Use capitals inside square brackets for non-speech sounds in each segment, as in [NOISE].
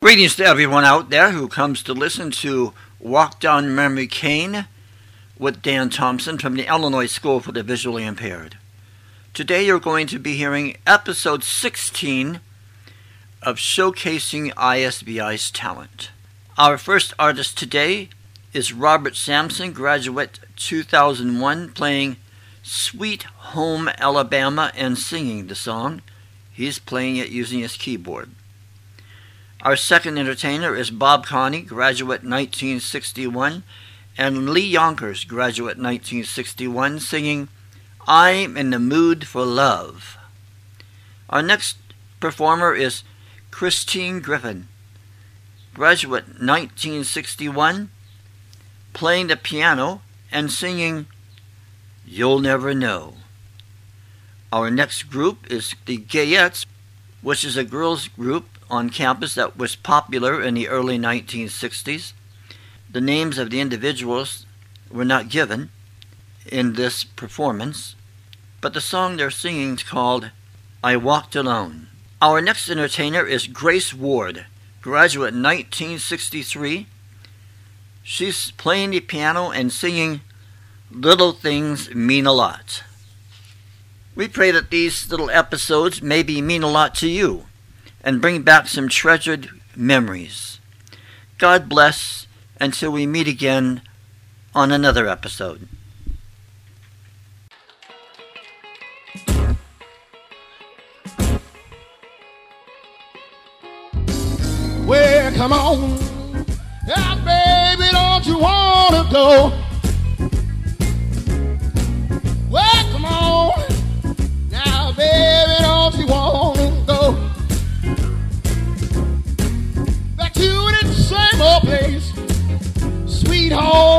Greetings to everyone out there who comes to listen to Walk Down Memory Lane with Dan Thompson from the Illinois School for the Visually Impaired. Today you're going to be hearing episode 16 of Showcasing ISVI's Talent. Our first artist today is Robert Sampson, graduate 2001, playing Sweet Home Alabama and singing the song. He's playing it using his keyboard. Our second entertainer is Bob Connie, graduate 1961, and Lee Yonkers, graduate 1961, singing I'm in the Mood for Love. Our next performer is Christine Griffin, graduate 1961, playing the piano and singing You'll Never Know. Our next group is the Gayettes, which is a girls' group on campus that was popular in the early 1960s. The names of the individuals were not given in this performance, but the song they're singing is called I Walked Alone. Our next entertainer is Grace Ward, graduate 1963. She's playing the piano and singing Little Things Mean a Lot. We pray that these little episodes maybe mean a lot to you and bring back some treasured memories. God bless until we meet again on another episode. Well, come on. Baby, don't you want to go? Well, come on. Now, baby, don't you want to go? Back to that same old place. Sweet home,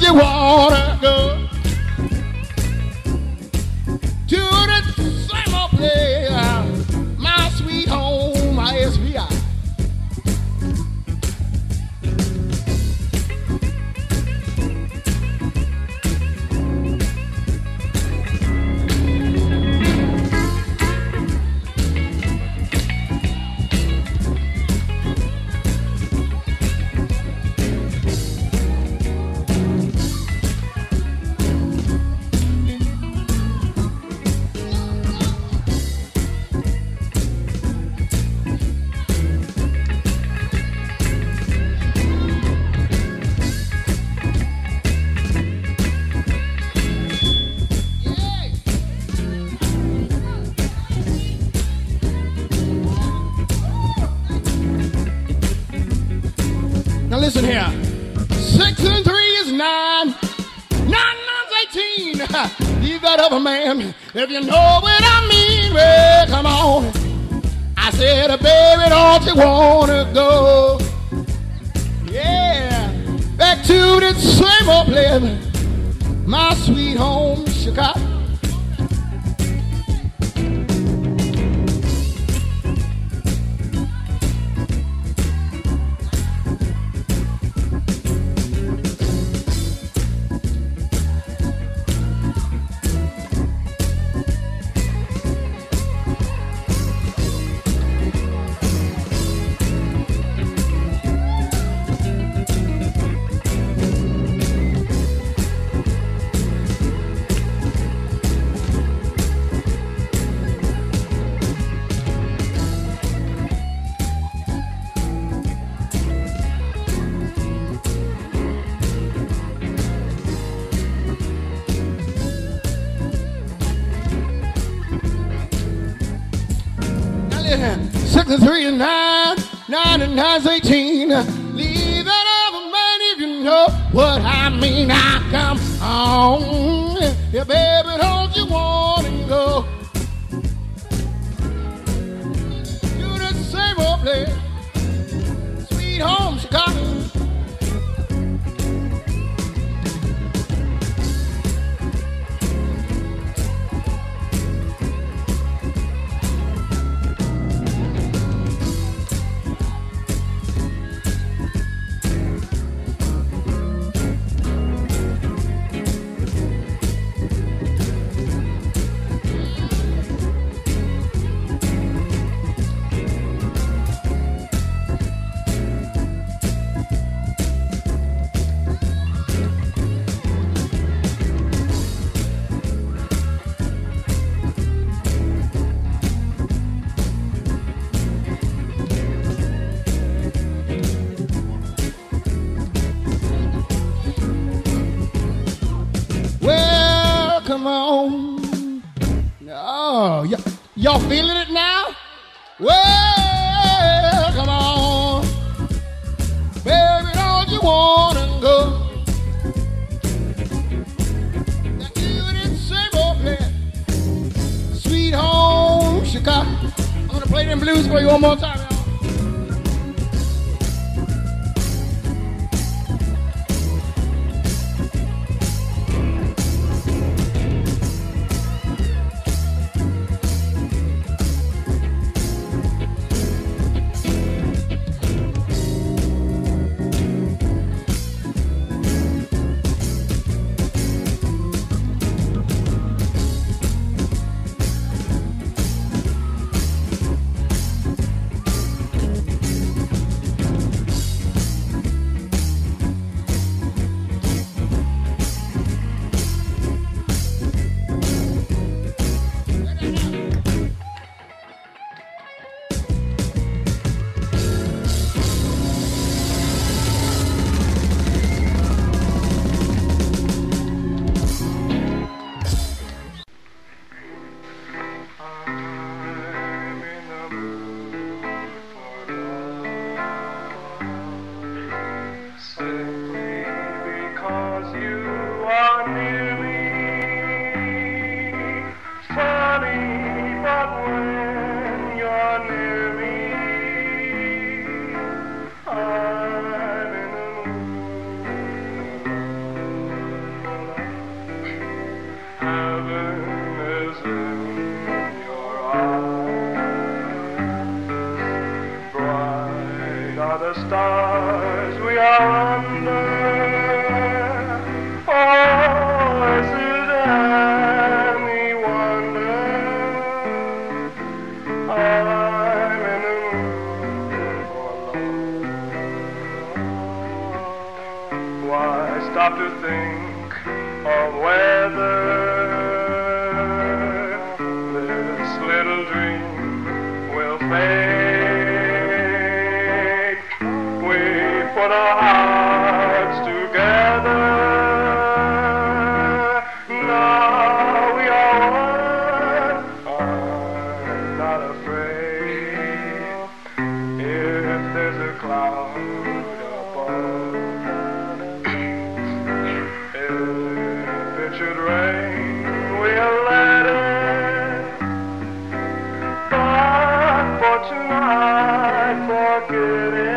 you wanna go? Man. If you know what I mean, well, come on. I said, baby, don't you wanna go? Yeah, back to the same old place, my sweet home, Chicago. size 18. Leave it ever man if you know what I mean. I come on, yeah, baby. Oh, y- y'all feeling it now? Well, come on. Baby, don't you wanna go? That good same old place. Sweet home, Chicago. I'm gonna play them blues for you one more time. heaven. one dream will fade. We put our forget it.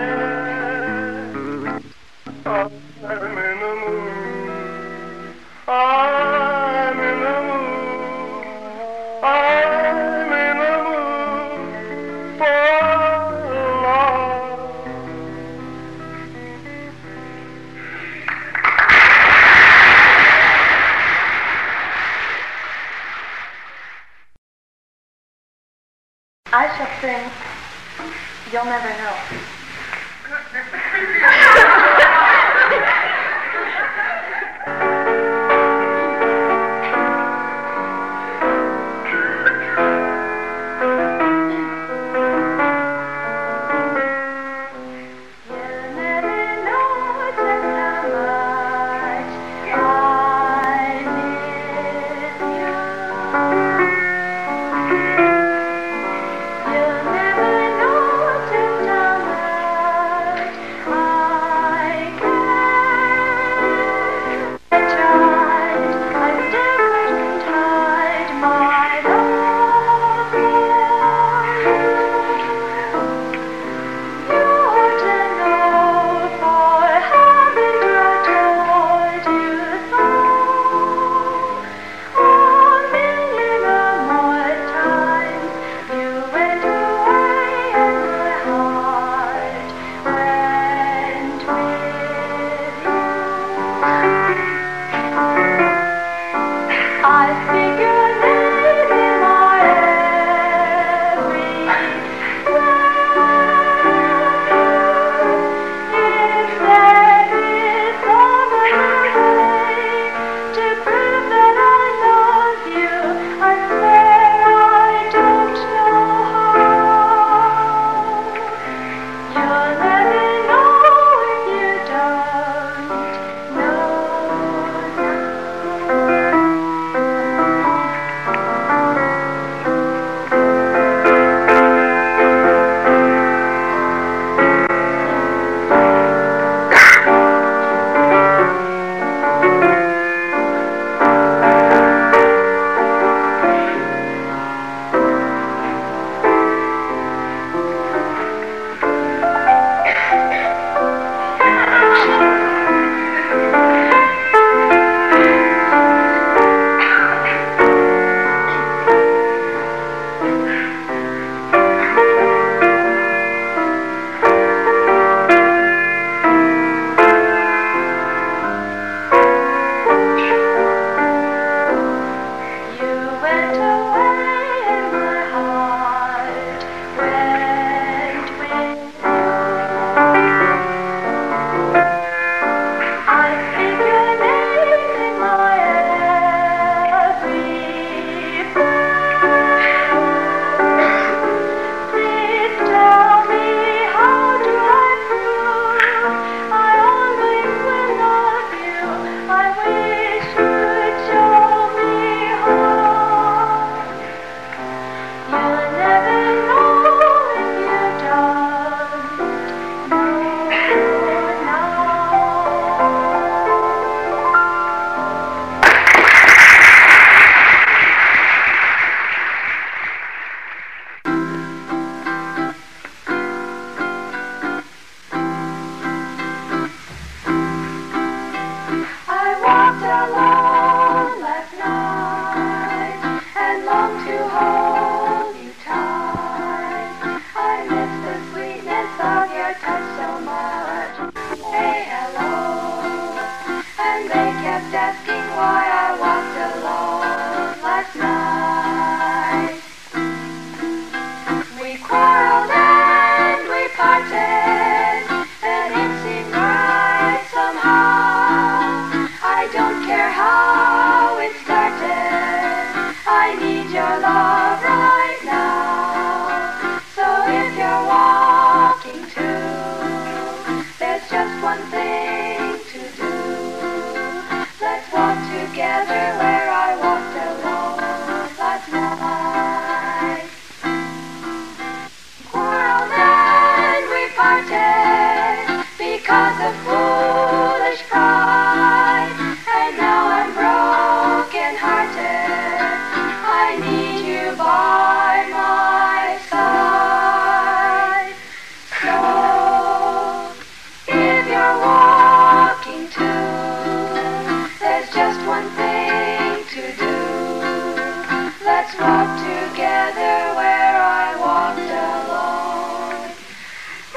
I.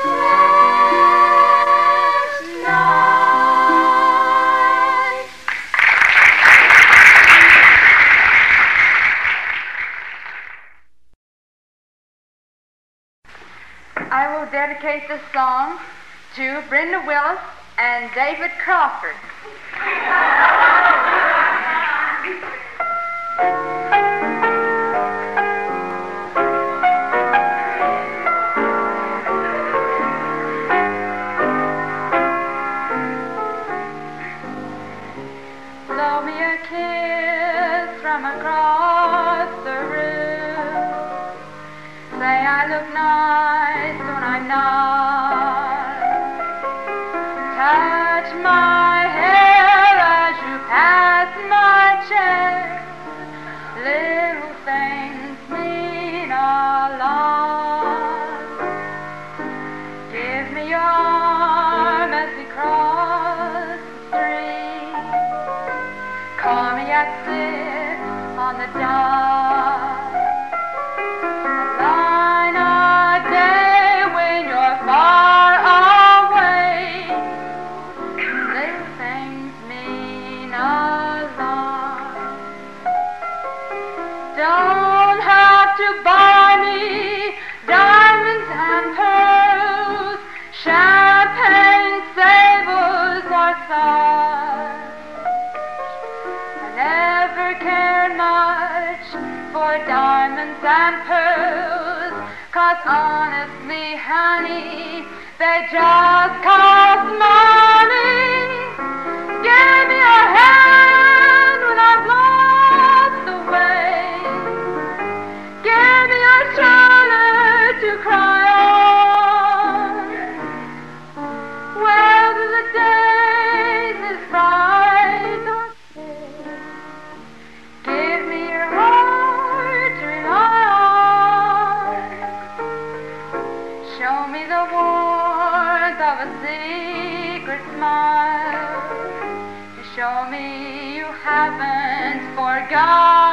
Last night. I will dedicate this song to Brenda Willis and David Crawford. [LAUGHS] 啦。and sables are such. I never cared much for diamonds and pearls, cause honestly, honey, they just cost money. God.